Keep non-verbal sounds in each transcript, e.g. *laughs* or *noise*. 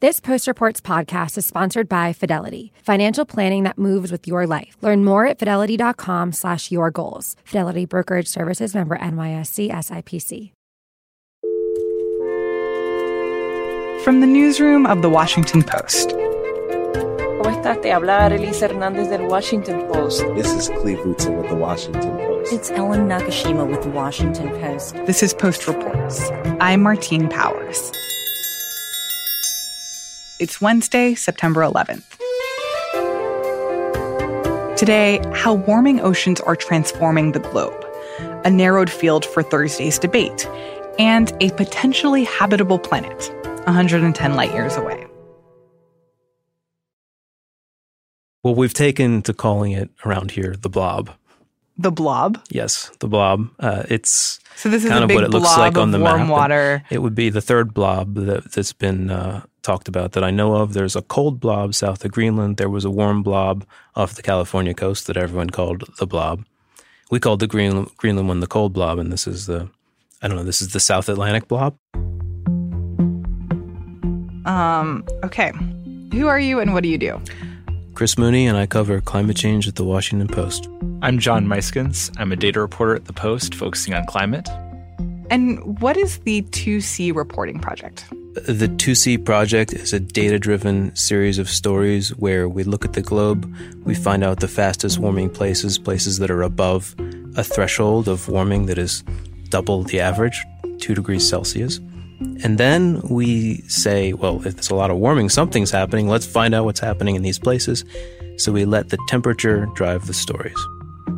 This Post Reports podcast is sponsored by Fidelity, financial planning that moves with your life. Learn more at fidelity.com slash your goals. Fidelity Brokerage Services member NYSE SIPC. From the newsroom of The Washington Post. ¿Cómo estás? Te habla Arelisa Hernández del Washington Post. This is Cleve Rutzel with The Washington Post. It's Ellen Nakashima with The Washington Post. This is Post Reports. I'm Martine Powers. It's Wednesday, September 11th. Today, how warming oceans are transforming the globe, a narrowed field for Thursday's debate, and a potentially habitable planet 110 light years away. Well, we've taken to calling it around here the blob. The blob? Yes, the blob. Uh, it's so this is kind a of big what it looks like on the warm map. water. It would be the third blob that, that's been uh, talked about that I know of. There's a cold blob south of Greenland. There was a warm blob off the California coast that everyone called the blob. We called the Greenland, Greenland one the cold blob, and this is the I don't know. This is the South Atlantic blob. Um, okay. Who are you and what do you do? Chris Mooney and I cover climate change at the Washington Post. I'm John Muyskens. I'm a data reporter at The Post focusing on climate. And what is the 2C reporting project? The 2C project is a data driven series of stories where we look at the globe, we find out the fastest warming places, places that are above a threshold of warming that is double the average, 2 degrees Celsius. And then we say, well, if there's a lot of warming, something's happening. Let's find out what's happening in these places. So we let the temperature drive the stories.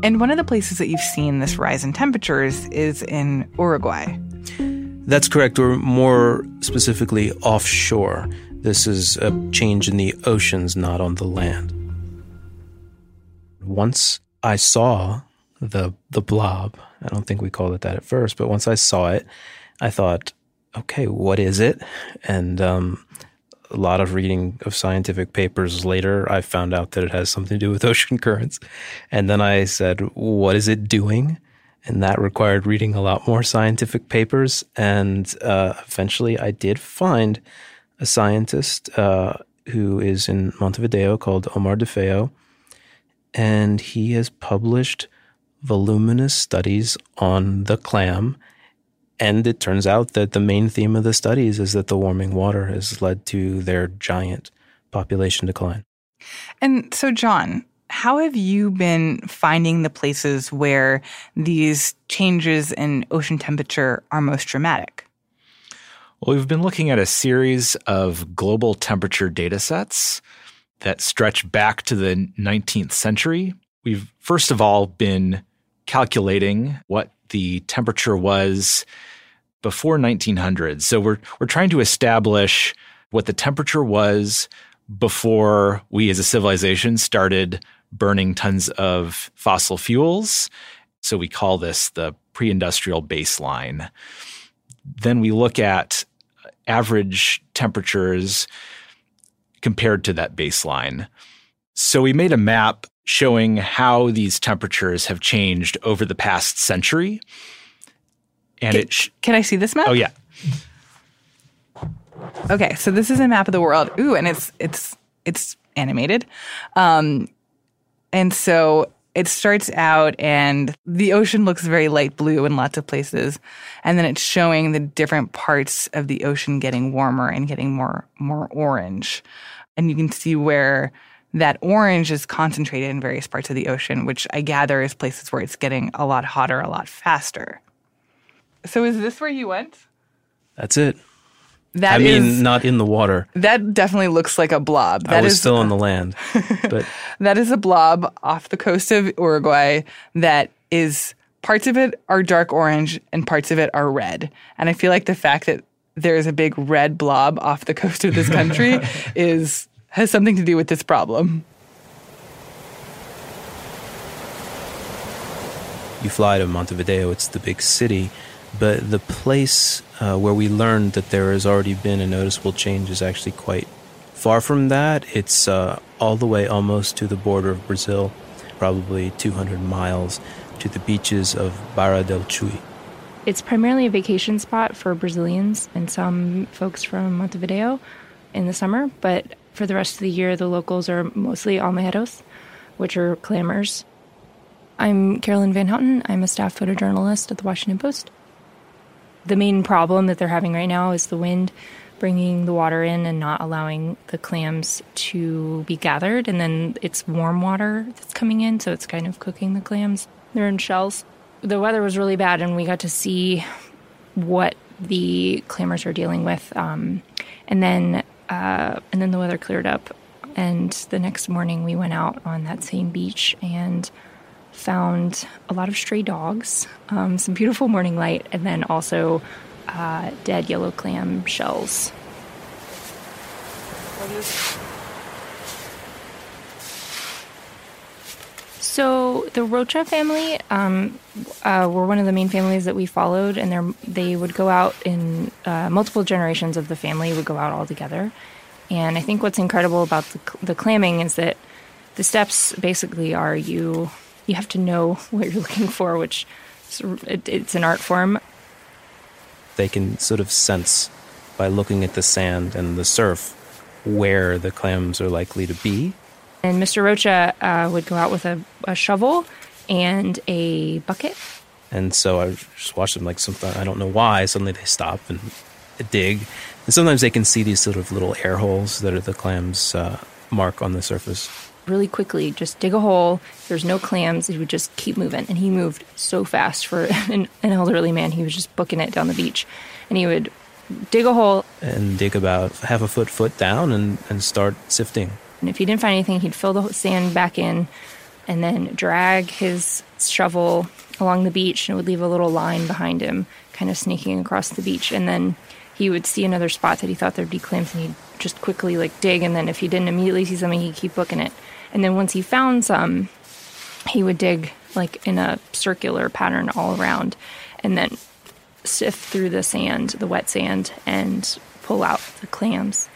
And one of the places that you've seen this rise in temperatures is in Uruguay. That's correct, or more specifically, offshore. This is a change in the oceans, not on the land. Once I saw the the blob, I don't think we called it that at first, but once I saw it, I thought, okay, what is it? And um, a lot of reading of scientific papers later, I found out that it has something to do with *laughs* ocean currents. And then I said, what is it doing? And that required reading a lot more scientific papers. And uh, eventually I did find a scientist uh, who is in Montevideo called Omar Defeo. And he has published voluminous studies on the clam and it turns out that the main theme of the studies is that the warming water has led to their giant population decline. And so, John, how have you been finding the places where these changes in ocean temperature are most dramatic? Well, we've been looking at a series of global temperature data sets that stretch back to the 19th century. We've first of all been calculating what the temperature was before 1900. So we're we're trying to establish what the temperature was before we as a civilization started burning tons of fossil fuels. So we call this the pre-industrial baseline. Then we look at average temperatures compared to that baseline. So we made a map showing how these temperatures have changed over the past century. And Can, it sh- can I see this map? Oh yeah. Okay, so this is a map of the world. Ooh, and it's it's it's animated. Um and so it starts out and the ocean looks very light blue in lots of places and then it's showing the different parts of the ocean getting warmer and getting more more orange. And you can see where that orange is concentrated in various parts of the ocean, which I gather is places where it's getting a lot hotter a lot faster. So is this where you went? That's it. That I mean, is- not in the water. that definitely looks like a blob. I was is still on the *laughs* land. But that is a blob off the coast of Uruguay that is parts of it are dark orange and parts of it are red. And I feel like the fact that there is a big red blob off the coast of this country *laughs* is has something to do with this problem. you fly to Montevideo, it's the big city. But the place uh, where we learned that there has already been a noticeable change is actually quite far from that. It's uh, all the way almost to the border of Brazil, probably 200 miles to the beaches of Barra del Chuy. It's primarily a vacation spot for Brazilians and some folks from Montevideo. in the summer, but for the rest of the year, the locals are mostly almejeros, which are clammers. I'm Carolyn Van Houten. I'm a staff photojournalist at the Washington Post. The main problem that they're having right now is the wind bringing the water in and not allowing the clams to be gathered. And then it's warm water that's coming in, so it's kind of cooking the clams. They're in shells. The weather was really bad, and we got to see what the clammers are dealing with. Um, and then, uh, and then the weather cleared up, and the next morning we went out on that same beach and found a lot of stray dogs, um, some beautiful morning light, and then also uh, dead yellow clam shells. So the Rocha family um, uh, were one of the main families that we followed, and they would go out in uh, multiple generations of the family would go out all together. And I think what's incredible about the, the clamming is that the steps basically are you you have to know *laughs* what you're looking for, which it, it's an art form. They can sort of sense by looking at the sand and the surf where the clams are likely to be. And Mr. Rocha uh, would go out with a, a, shovel and a bucket. And so I just watched them like something, I don't know why, suddenly they stop and dig. And sometimes they can see these sort of little air holes that are the clams' uh, mark on the surface really quickly, just dig a hole. There's no clams. He would just keep moving. And he moved so fast for *laughs* an, an elderly man. He was just booking it down the beach. And he would dig a hole. And dig about half a foot, foot down and, and start sifting. And if he didn't find anything, he'd fill the sand back in and then drag his shovel along the beach and it would leave a little line behind him, kind of sneaking across the beach. And then he would see another spot that he thought there'd be clams and he'd just quickly like dig. And then if he didn't immediately see something, he'd keep booking it. And then once he found some, he would dig like in a circular pattern all around and then sift through the sand, the wet sand, and pull out the clams.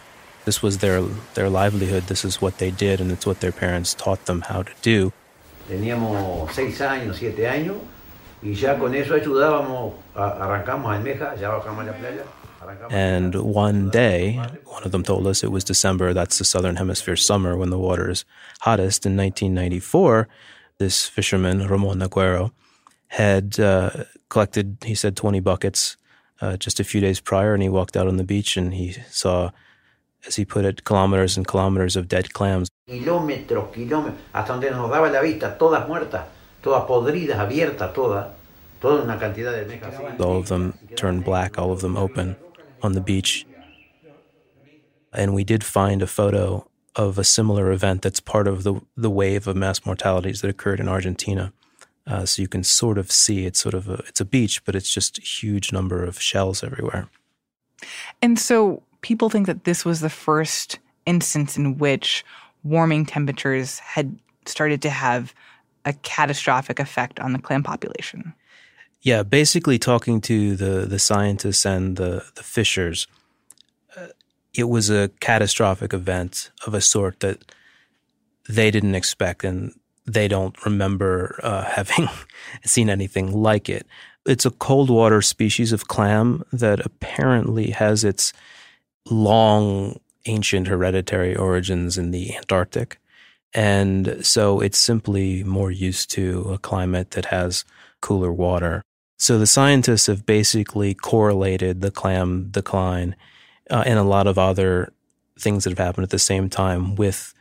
This was their their livelihood. This is what they did, and it's what their parents taught them how to do. Teníamos seis años, siete años, y ya con eso ayudábamos, arrancamos almeja, ya bajamos la playa. And one day, one of them told us it was December, that's the southern hemisphere summer when the water is hottest. In 1994, this fisherman, Ramon Aguero, had uh, collected, he said, 20 buckets uh, just a few days prior, and he walked out on the beach and he saw, as he put it, kilometers and kilometers of dead clams. Kilómetros, kilómetros, hasta donde nos daba la vista, todas muertas, todas podridas, abiertas, todas. All of them turned black, all of them open on the beach. And we did find a photo of a similar event that's part of the, the wave of mass mortalities that occurred in Argentina. Uh, so you can sort of see it's sort of a, it's a beach, but it's just a huge number of shells everywhere. And so people think that this was the first instance in which warming temperatures had started to have a catastrophic effect on the clam population. Yeah, basically talking to the the scientists and the the fishers, uh, it was a catastrophic event of a sort that they didn't expect, and they don't remember uh, *laughs* having seen anything like it. It's a cold water species of clam that apparently has its long ancient hereditary origins in the Antarctic. And so it's simply more used to a climate that has cooler water. So the scientists have basically correlated the clam decline uh, and a lot of other things that have happened at the same time with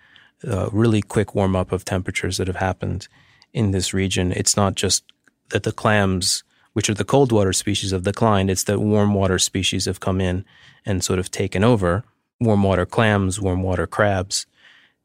uh, really quick warm up of temperatures that have happened in this region. It's not just that the clams, which are the cold water species, have declined, it's that warm water species have come in and sort of taken over. Warm water clams, warm water crabs.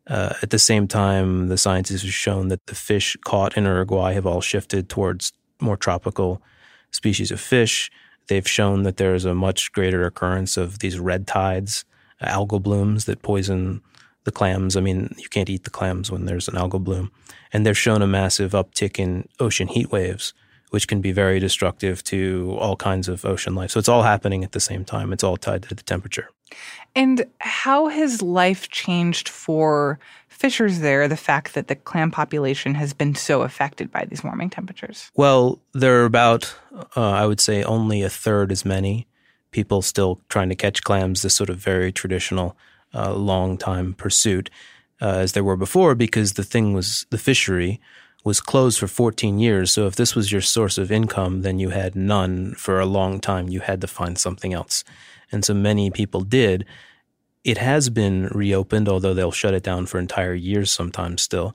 Uh, at the same time, the scientists have shown that the fish caught in Uruguay have all shifted towards more tropical species of fish. They've shown that there is a much greater occurrence of these red tides, algal blooms that poison the clams. I mean, you can't eat the clams when there's an algal bloom. And they've shown a massive uptick in ocean heat waves, which can be very destructive to all kinds of ocean life. So it's all happening at the same time. It's all tied to the temperature. And how has life changed for fishers there the fact that the clam population has been so affected by these warming temperatures? Well, there are about, uh, I would say, only a third as many people still trying to catch clams, this sort of very traditional uh, long time pursuit uh, as there were before because the thing was the fishery was closed for 14 years. So if this was your source of income, then you had none for a long time. You had to find something else. And so many people did. It has been reopened, although they'll shut it down for entire years sometimes still.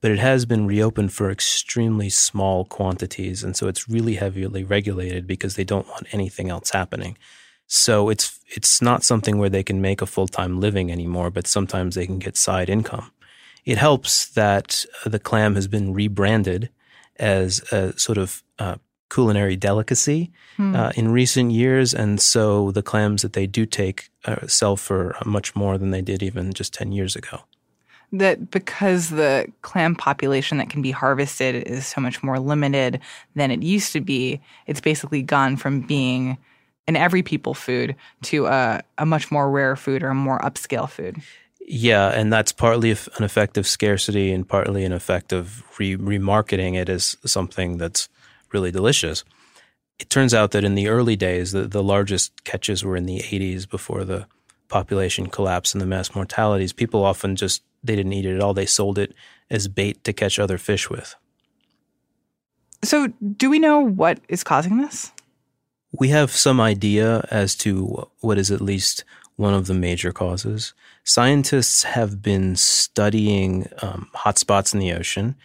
But it has been reopened for extremely small quantities. And so it's really heavily regulated because they don't want anything else happening. So it's it's not something where they can make a full time living anymore, but sometimes they can get side income. It helps that the clam has been rebranded as a sort of uh, culinary delicacy hmm. uh, in recent years, and so the clams that they do take uh, sell for much more than they did even just ten years ago. That because the clam population that can be harvested is so much more limited than it used to be, it's basically gone from being an every people food to a, a much more rare food or a more upscale food. Yeah, and that's partly an effect of scarcity and partly an effect of re- remarketing it as something that's really delicious. It turns out that in the early days, the, the largest catches were in the 80s before the population collapse and the mass mortalities. People often just they didn't eat it at all. They sold it as bait to catch other fish with. So, do we know what is causing this? We have some idea as to what is at least one of the major causes. Scientists have been studying um, hotspots in the ocean,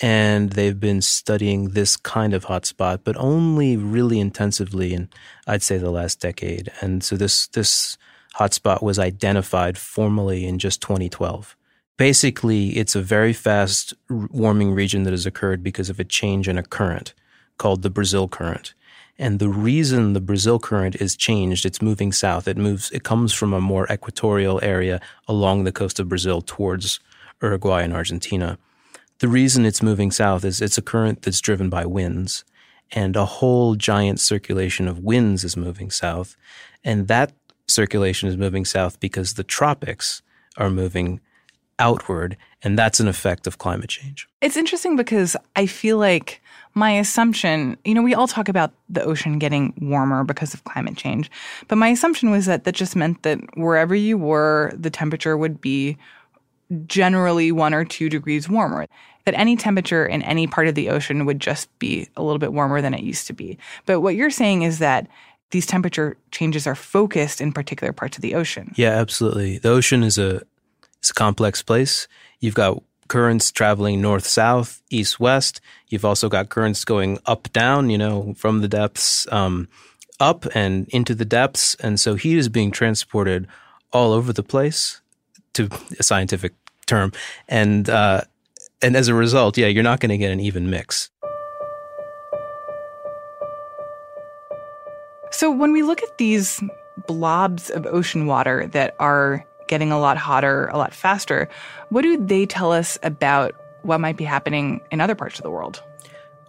and they've been studying this kind of hotspot, but only really intensively in, I'd say, the last decade. And so this this hotspot was identified formally in just 2012. Basically, it's a very fast warming region that has occurred because of a change in a current called the Brazil current. And the reason the Brazil current is changed, it's moving south. It moves, it comes from a more equatorial area along the coast of Brazil towards Uruguay and Argentina. The reason it's moving south is it's a current that's driven by winds and a whole giant circulation of winds is moving south. And that circulation is moving south because the tropics are moving outward. And that's an effect of climate change. It's interesting because I feel like my assumption, you know, we all talk about the ocean getting warmer because of climate change, but my assumption was that that just meant that wherever you were, the temperature would be generally one or two degrees warmer. That any temperature in any part of the ocean would just be a little bit warmer than it used to be. But what you're saying is that these temperature changes are focused in particular parts of the ocean. Yeah, absolutely. The ocean is a it's a complex place. You've got currents traveling north south, east west. You've also got currents going up down, you know, from the depths um, up and into the depths. And so heat is being transported all over the place to a scientific term. And, uh, and as a result, yeah, you're not going to get an even mix. So when we look at these blobs of ocean water that are getting a lot hotter a lot faster. What do they tell us about what might be happening in other parts of the world?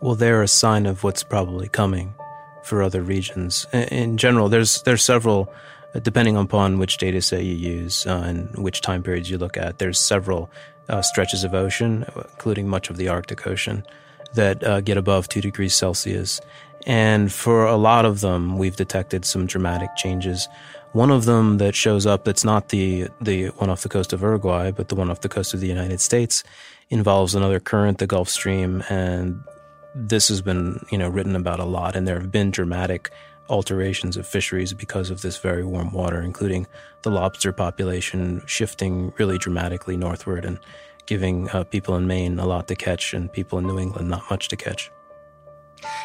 Well, they're a sign of what's probably coming for other regions. In general, there's there's several, uh, depending upon which data set you use uh, and which time periods you look at. There's several uh, stretches of ocean, including much of the Arctic Ocean, that uh, get above two degrees Celsius. And for a lot of them, we've detected some dramatic changes. One of them that shows up that's not the, the one off the coast of Uruguay, but the one off the coast of the United States involves another current, the Gulf Stream. And this has been, you know, written about a lot. And there have been dramatic alterations of fisheries because of this very warm water, including the lobster population shifting really dramatically northward and giving uh, people in Maine a lot to catch and people in New England not much to catch.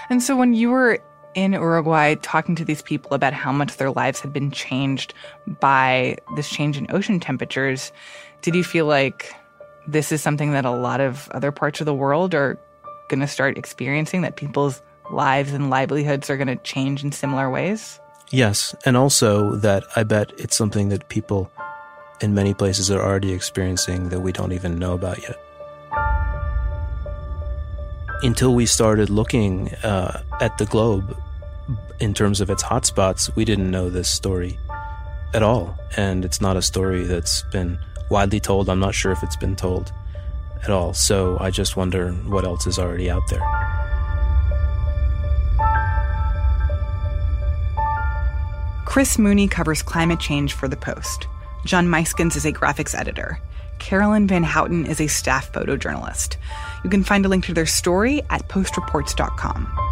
And so when you were in Uruguay talking to these people about how much their lives had been changed by this change in ocean temperatures, did you feel like this is something that a lot of other parts of the world are going to start experiencing, that people's lives and livelihoods are going to change in similar ways? Yes. And also that I bet it's something that people in many places are already experiencing that we don't even know about yet until we started looking uh, at the globe in terms of its hotspots, we didn't know this story at all. And it's not a story that's been widely told. I'm not sure if it's been told at all. So I just wonder what else is already out there. Chris Mooney covers climate change for The Post. John Muyskens is a graphics editor. Carolyn Van Houten is a staff photojournalist. You can find a link to their story at postreports.com.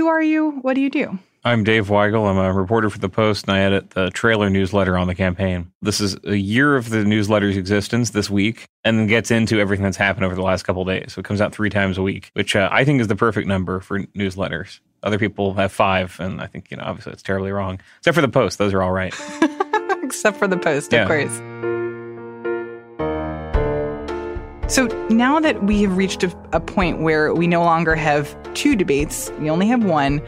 Who are you? What do you do? I'm Dave Weigel. I'm a reporter for The Post, and I edit the trailer newsletter on the campaign. This is a year of the newsletter's existence this week, and then gets into everything that's happened over the last couple days. So it comes out three times a week, which uh, I think is the perfect number for newsletters. Other people have five, and I think, you know, obviously it's terribly wrong. Except for The Post, those are all right. *laughs* Except for the post, Yeah. of course. So now that we have reached a, a point where we no longer have two debates, we only have one,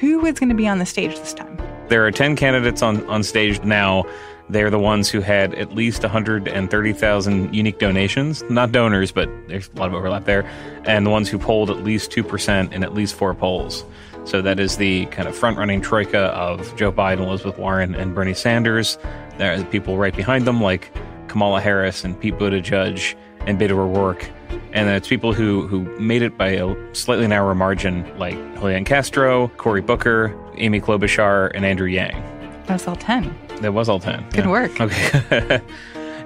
who is going to be on the stage this time? There are 10 candidates on, on stage now. They're the ones who had at least 130,000 unique donations, not donors, but there's a lot of overlap there, and the ones who polled at least 2% in at least four polls. So that is the kind of front running troika of Joe Biden, Elizabeth Warren, and Bernie Sanders. There are people right behind them, like Kamala Harris and Pete Buttigieg and Beto O'Rourke. And then it's people who, who made it by a slightly narrower margin, like Julian Castro, Cory Booker, Amy Klobuchar, and Andrew Yang. That was all 10. That was all 10. Good yeah. work. Okay. *laughs*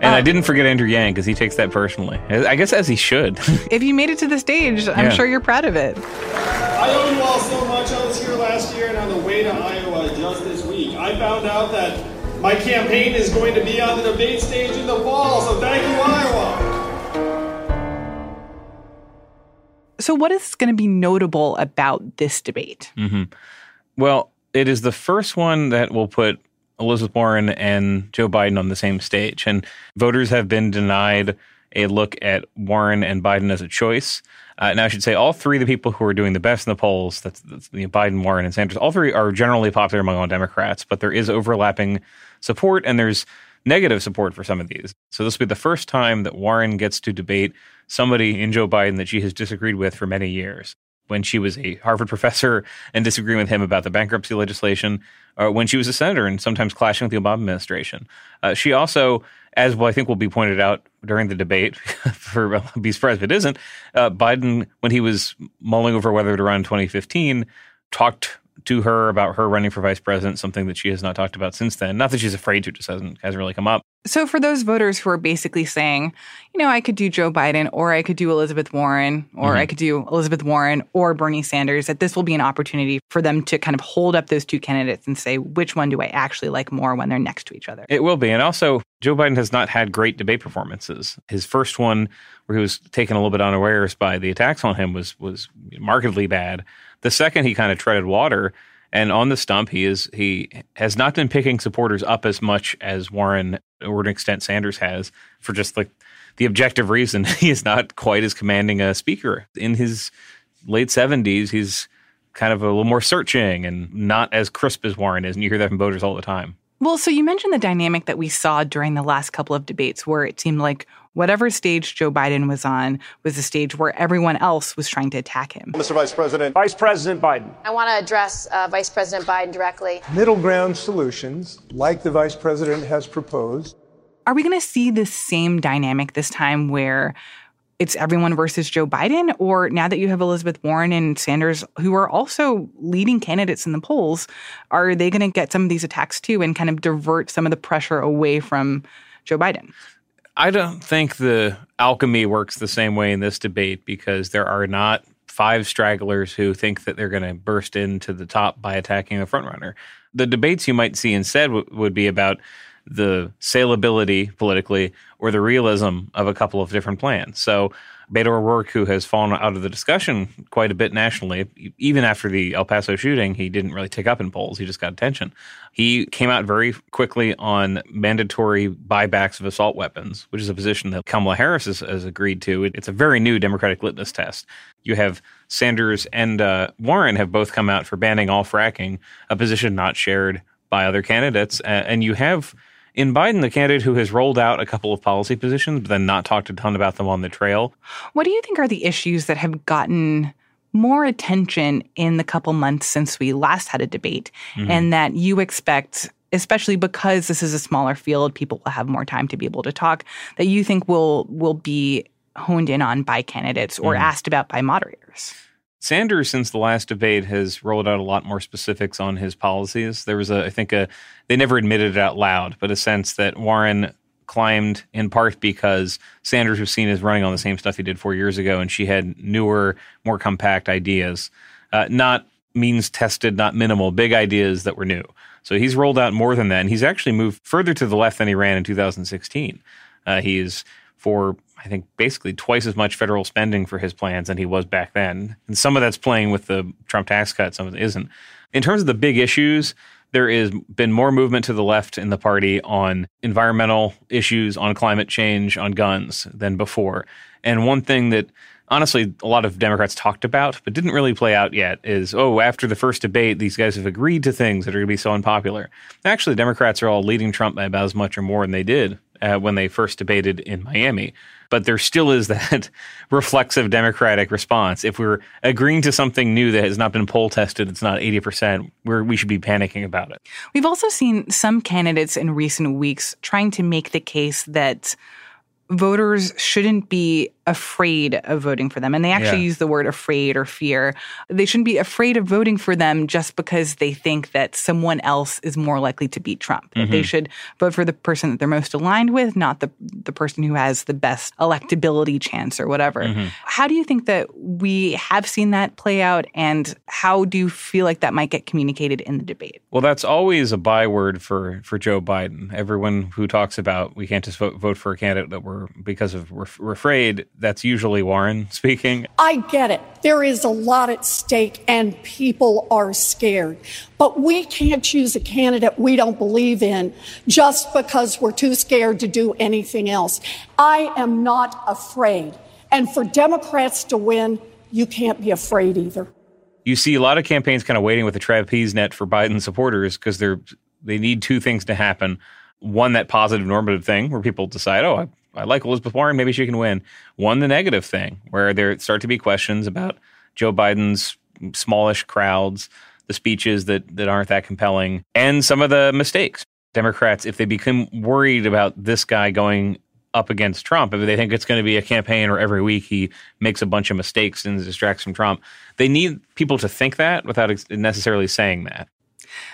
and I uh, didn't forget Andrew Yang because he takes that personally. I guess as he should. *laughs* If you made it to the stage, I'm Yeah. sure you're proud of it. I owe you all so much. I was here last year and on the way to Iowa just this week. I found out that my campaign is going to be on the debate stage in the fall, so thank you, Iowa. So, what is going to be notable about this debate? hmm Well, it is the first one that will put Elizabeth Warren and Joe Biden on the same stage. And voters have been denied a look at Warren and Biden as a choice. Uh, now, I should say all three of the people who are doing the best in the polls, that's, that's you know, Biden, Warren, and Sanders, all three are generally popular among all Democrats, but there is overlapping support and there's negative support for some of these. So this will be the first time that Warren gets to debate somebody in Joe Biden that she has disagreed with for many years. When she was a Harvard *laughs* professor and disagreeing with him about the bankruptcy legislation, or when she was a senator and sometimes clashing with the Obama administration. Uh, she also, as well, I think will be pointed out during the debate, *laughs* for *laughs* be surprised if it isn't, uh, Biden, when he was mulling over whether to run in 2015, talked to her about her running for vice president, something that she has not talked about since then. Not that she's afraid to, just hasn't hasn't really come up. So, for those voters who are basically saying, you know, I could do Joe Biden or I could do Elizabeth Warren or Mhm. I could do Elizabeth Warren or Bernie Sanders, that this will be an opportunity for them to kind of hold up those two candidates and say, which one do I actually like more when they're next to each other? It will be. And also, Joe Biden has not had great debate performances. His first one, where he was taken a little bit unawares by the attacks on him, was was markedly bad. The second, he kind of treaded water. And on the stump, he is he has not been picking supporters up as much as Warren or to an extent Sanders has for just like the objective reason *laughs* he is not quite as commanding a speaker. In his late seventies, he's kind of a little more searching and not as crisp as Warren is. And you hear that from voters all the time. Well, so you mentioned the dynamic that we saw during the last couple of debates where it seemed like whatever stage Joe Biden was on was a stage where everyone else was trying to attack him. Mr. Vice President. Vice President Biden. I want to address uh, Vice President Biden directly. Middle ground solutions, like the Vice President has proposed. Are we going to see the same dynamic this time where it's everyone versus Joe Biden? Or now that you have Elizabeth Warren and Sanders, who are also leading candidates in the polls, are they going to get some of these attacks too and kind of divert some of the pressure away from Joe Biden? I don't think the alchemy works the same way in this debate because there are not five stragglers who think that they're going to burst into the top by attacking the frontrunner. The debates you might see instead w- would be about the saleability politically or the realism of a couple of different plans. So Beto O'Rourke, who has fallen out of the discussion quite a bit nationally, even after the El Paso shooting, he didn't really take up in polls. He just got attention. He came out very quickly on mandatory buybacks of assault weapons, which is a position that Kamala Harris has, has agreed to. It's a very new Democratic litmus test. You have Sanders and uh, Warren have both come out for banning all fracking, a position not shared by other candidates. And you have In Biden, the candidate who has rolled out a couple of policy positions, but then not talked a ton about them on the trail. What do you think are the issues that have gotten more attention in the couple months since we last had a debate Mhm. and that you expect especially because this is a smaller field people will have more time to be able to talk that you think will will be honed in on by candidates or Mhm. asked about by moderators Sanders, since the last debate, has rolled out a lot more specifics on his policies. There was a, I think, a they never admitted it out loud, but a sense that Warren climbed in part because Sanders was seen as running on the same stuff he did four years ago, and she had newer, more compact ideas, uh, not means tested, not minimal, big ideas that were new. So he's rolled out more than that, and he's actually moved further to the left than he ran in 2016. Uh, he's for I think basically twice as much federal spending for his plans than he was back then. And some of that's playing with the Trump tax cut, some of it isn't. In terms of the big issues, there has been more movement to the left in the party on environmental issues, on climate change, on guns than before. And one thing that honestly a lot of Democrats talked about but didn't really play out yet is oh, after the first debate, these guys have agreed to things that are going to be so unpopular. Actually, Democrats are all leading Trump by about as much or more than they did uh, when they first debated in Miami. But there still is *laughs* that reflexive Democratic response. If we're agreeing to something new that has not been poll tested, it's not 80%, we're, we should be panicking about it. We've also seen some candidates in recent weeks trying to make the case that voters shouldn't be afraid of voting for them. And they actually Yeah. use the word afraid or fear. They shouldn't be afraid of voting for them just because they think that someone else is more likely to beat Trump. That They should vote for the person that they're most aligned with, not the the person who has the best electability chance or whatever. Mhm. How do you think that we have seen that play out and how do you feel like that might get communicated in the debate? Well, that's always a byword for for Joe Biden. Everyone who talks about we can't just vote, vote for a candidate that we're because of we're, we're afraid. That's usually Warren *laughs* speaking. I get it. There is a lot at stake and people are scared. But we can't choose a candidate we don't believe in just because we're too scared to do anything else. I am not afraid. And for Democrats to win, you can't be afraid either. You see a lot of campaigns kind of waiting with a trapeze net for Biden supporters because they're they need two things to happen. One, that positive normative thing where people decide, oh, I, I like Elizabeth Warren, maybe she can win. One, the negative thing where there start to be questions about Joe Biden's smallish crowds, the speeches that that aren't that compelling, and some of the mistakes. Democrats, if they become worried about this guy going up against Trump, if they think it's going to be a campaign where every week he makes a bunch of mistakes and distracts from Trump, they need people to think that without necessarily saying that.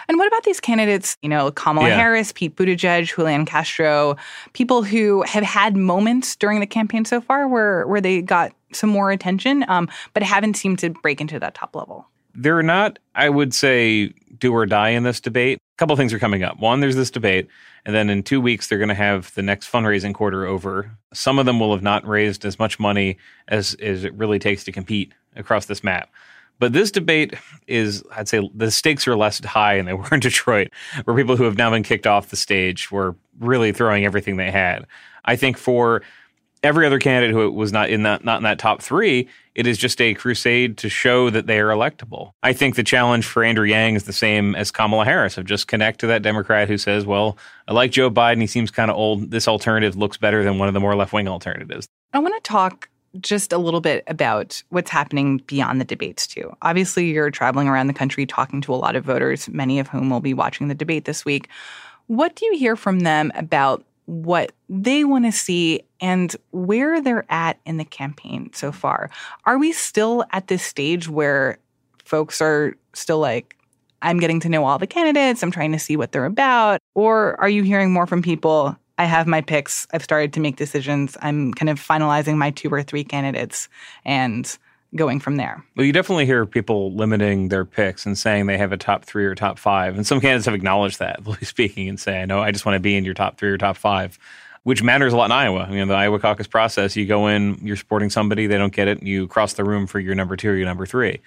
And what about these candidates, you know, Kamala Yeah. Harris, Pete Buttigieg, Julian Castro, people who have had moments during the campaign so far where where they got some more attention, um, but haven't seemed to break into that top level? They're not, I would say, do or die in this debate. A couple things are coming up. One, there's this debate, and then in two weeks, they're going to have the next fundraising quarter over. Some of them will have not raised as much money as, as it really takes to compete across this map. But this debate is, I'd say, the stakes are less high than they *laughs* were in Detroit, where people who have now been kicked off the stage were really throwing everything they had. I think for every other candidate who was not in that not in that top three, it is just a crusade to show that they are electable. I think the challenge for Andrew Yang is the same as Kamala Harris of just connect to that Democrat who says, "Well, I like Joe Biden. He seems kind of old. This alternative looks better than one of the more left wing alternatives." I want to talk just a little bit about what's happening beyond the debates, too. Obviously, you're traveling around the country talking to a lot of voters, many of whom will be watching the debate this week. What do you hear from them about what they want to see and where they're at in the campaign so far? Are we still at this stage where folks are still like, I'm getting to know all the candidates, I'm trying to see what they're about? Or are you hearing more from people? I have my picks. I've started to make decisions. I'm kind of finalizing my two or three candidates and going from there. Well, you definitely hear people limiting their picks and saying they have a top three or top five. And some candidates have acknowledged that, *laughs* speaking, and say, I know I just want to be in your top three or top five, which matters a lot in Iowa. You know, the Iowa caucus process, you go in, you're supporting somebody, they don't get it, and you cross the room for your number two or your number three.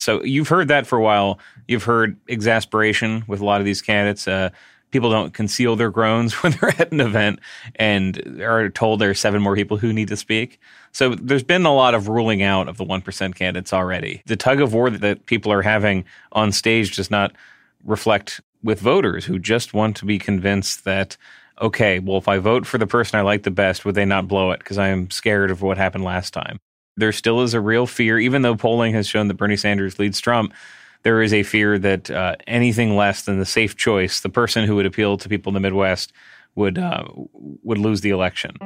So you've heard that for a while. You've heard exasperation with a lot of these candidates. Uh, people don't conceal their groans *laughs* when they're at an event and are told there are seven more people who need to speak. So there's been a lot of ruling out of the 1% candidates already. The tug of war that, people are having on stage does not reflect with voters who just want to be convinced that okay, well, if I vote for the person I like the best, would they not blow it? Because I am scared of what happened last time. There still is a real fear, even though polling has shown that Bernie Sanders leads Trump. There is a fear that uh, anything less than the safe choice, the person who would appeal to people in the Midwest, would uh, would lose the election.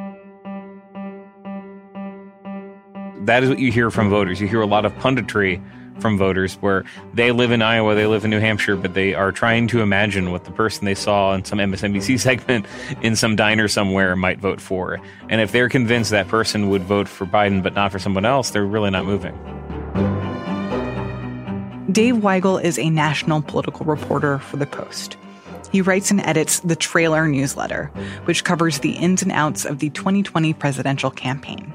That is what you hear from voters. You hear a lot of punditry from voters where they live in Iowa, they live in New Hampshire, but they are trying to imagine what the person they saw in some MSNBC *laughs* segment in some diner somewhere might vote for. And if they're convinced that person would vote for Biden but not for someone else, they're really not moving. Dave Weigel is a national political reporter for The Post. He writes and edits the Trailer newsletter, which covers the ins and outs of the 2020 presidential campaign.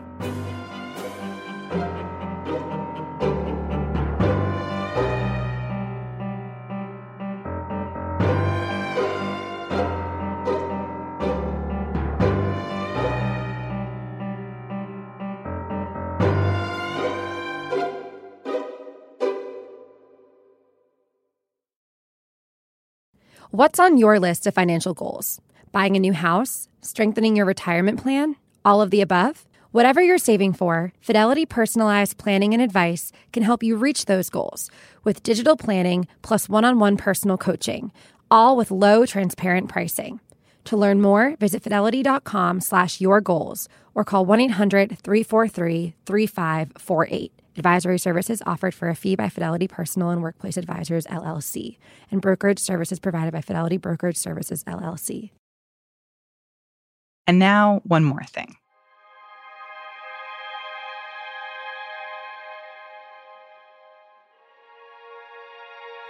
What's on your list of financial goals? Buying a new house? Strengthening your retirement plan? All of the above? Whatever you're saving for, Fidelity Personalized Planning and Advice can help you reach those goals with digital planning plus one on one personal coaching, all with low, transparent pricing. To learn more, visit fidelity.com slash your goals or call 1 800 343 3548. Advisory services offered for a fee by Fidelity Personal and Workplace Advisors, LLC, and brokerage services provided by Fidelity Brokerage Services, LLC. And now, one more thing.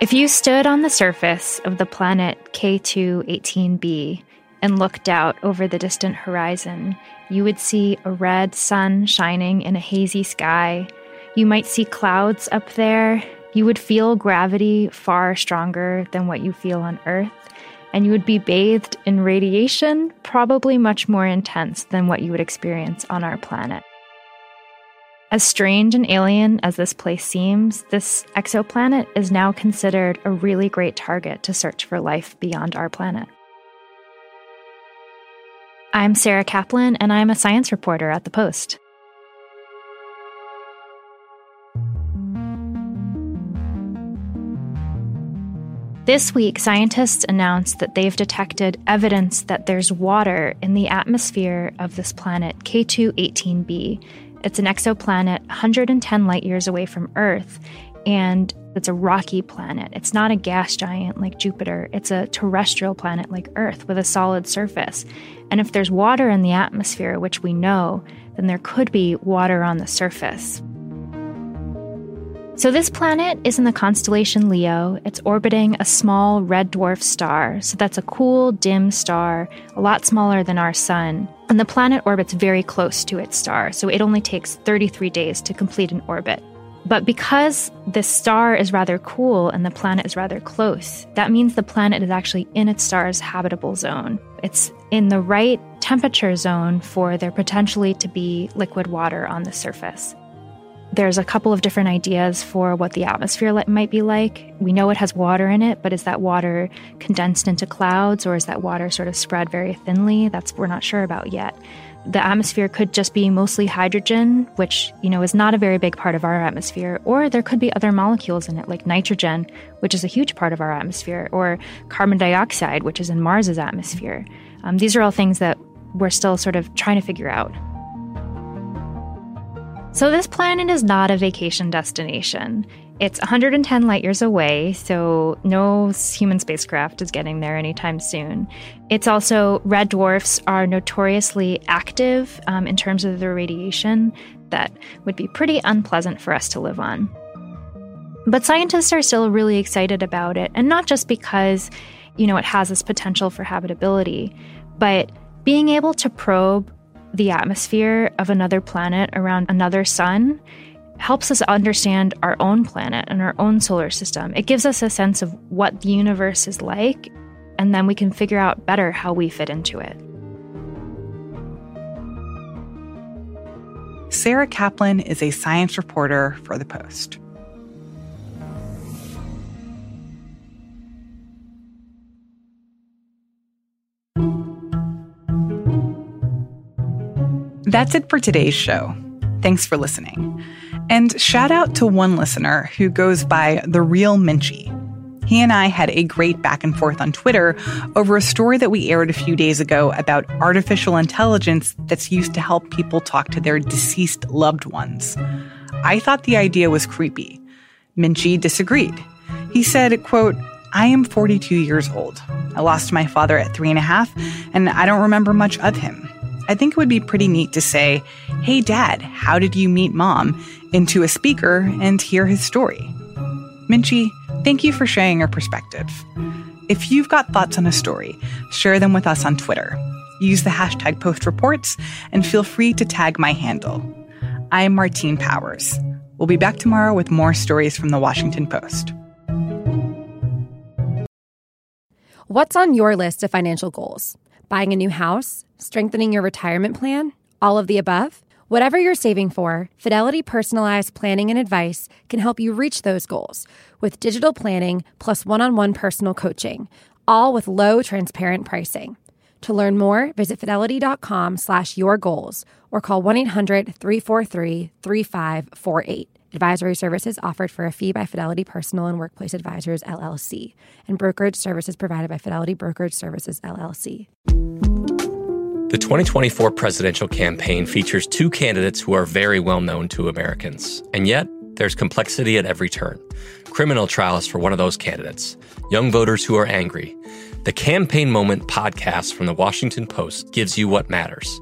If you stood on the surface of the planet K2-18b and looked out over the distant horizon, you would see a red sun shining in a hazy sky. You might see clouds up there. You would feel gravity far stronger than what you feel on Earth. And you would be bathed in radiation, probably much more intense than what you would experience on our planet. As strange and alien as this place seems, this exoplanet is now considered a really great target to search for life beyond our planet. I'm Sarah Kaplan, and I'm a science reporter at The Post. This week, scientists announced that they've detected evidence that there's water in the atmosphere of this planet, K2-18b. It's an exoplanet 110 light years away from Earth, and it's a rocky planet. It's not a gas giant like Jupiter, it's a terrestrial planet like Earth with a solid surface. And if there's water in the atmosphere, which we know, then there could be water on the surface. So, this planet is in the constellation Leo. It's orbiting a small red dwarf star. So, that's a cool, dim star, a lot smaller than our sun. And the planet orbits very close to its star. So, it only takes 33 days to complete an orbit. But because the star is rather cool and the planet is rather close, that means the planet is actually in its star's habitable zone. It's in the right temperature zone for there potentially to be liquid water on the surface. There's a couple of different ideas for what the atmosphere might be like. We know it has water in it, but is that water condensed into clouds or is that water sort of spread very thinly? That's we're not sure about yet. The atmosphere could just be mostly hydrogen, which, you know, is not a very big part of our atmosphere, or there could be other molecules in it like nitrogen, which is a huge part of our atmosphere, or carbon dioxide, which is in Mars's atmosphere. Um, these are all things that we're still sort of trying to figure out. So, this planet is not a vacation destination. It's 110 light years away, so no human spacecraft is getting there anytime soon. It's also, red dwarfs are notoriously active um, in terms of their radiation that would be pretty unpleasant for us to live on. But scientists are still really excited about it, and not just because, you know, it has this potential for habitability, but being able to probe the atmosphere of another planet around another sun helps us understand our own planet and our own solar system. It gives us a sense of what the universe is like, and then we can figure out better how we fit into it. Sarah Kaplan is a science reporter for The Post. That's it for today's show. Thanks for listening. And shout out to one listener who goes by The Real Minchie. He and I had a great back and forth on Twitter over a story that we aired a few days ago about artificial intelligence that's used to help people talk to their deceased loved ones. I thought the idea was creepy. Minchie disagreed. He said, quote, I am 42 years old. I lost my father at three and a half, and I don't remember much of him. I think it would be pretty neat to say, Hey, Dad, how did you meet Mom? into a speaker and hear his story. Minchie, thank you for sharing your perspective. If you've got thoughts on a story, share them with us on Twitter. Use the hashtag postreports and feel free to tag my handle. I'm Martine Powers. We'll be back tomorrow with more stories from the Washington Post. What's on your list of financial goals? Buying a new house? Strengthening your retirement plan? All of the above? Whatever you're saving for, Fidelity Personalized Planning and Advice can help you reach those goals with digital planning plus one on one personal coaching, all with low, transparent pricing. To learn more, visit fidelity.com slash your goals or call 1 800 343 3548. Advisory services offered for a fee by Fidelity Personal and Workplace Advisors, LLC, and brokerage services provided by Fidelity Brokerage Services, LLC. The 2024 presidential campaign features two candidates who are very well known to Americans. And yet, there's complexity at every turn. Criminal trials for one of those candidates, young voters who are angry. The Campaign Moment podcast from the Washington Post gives you what matters.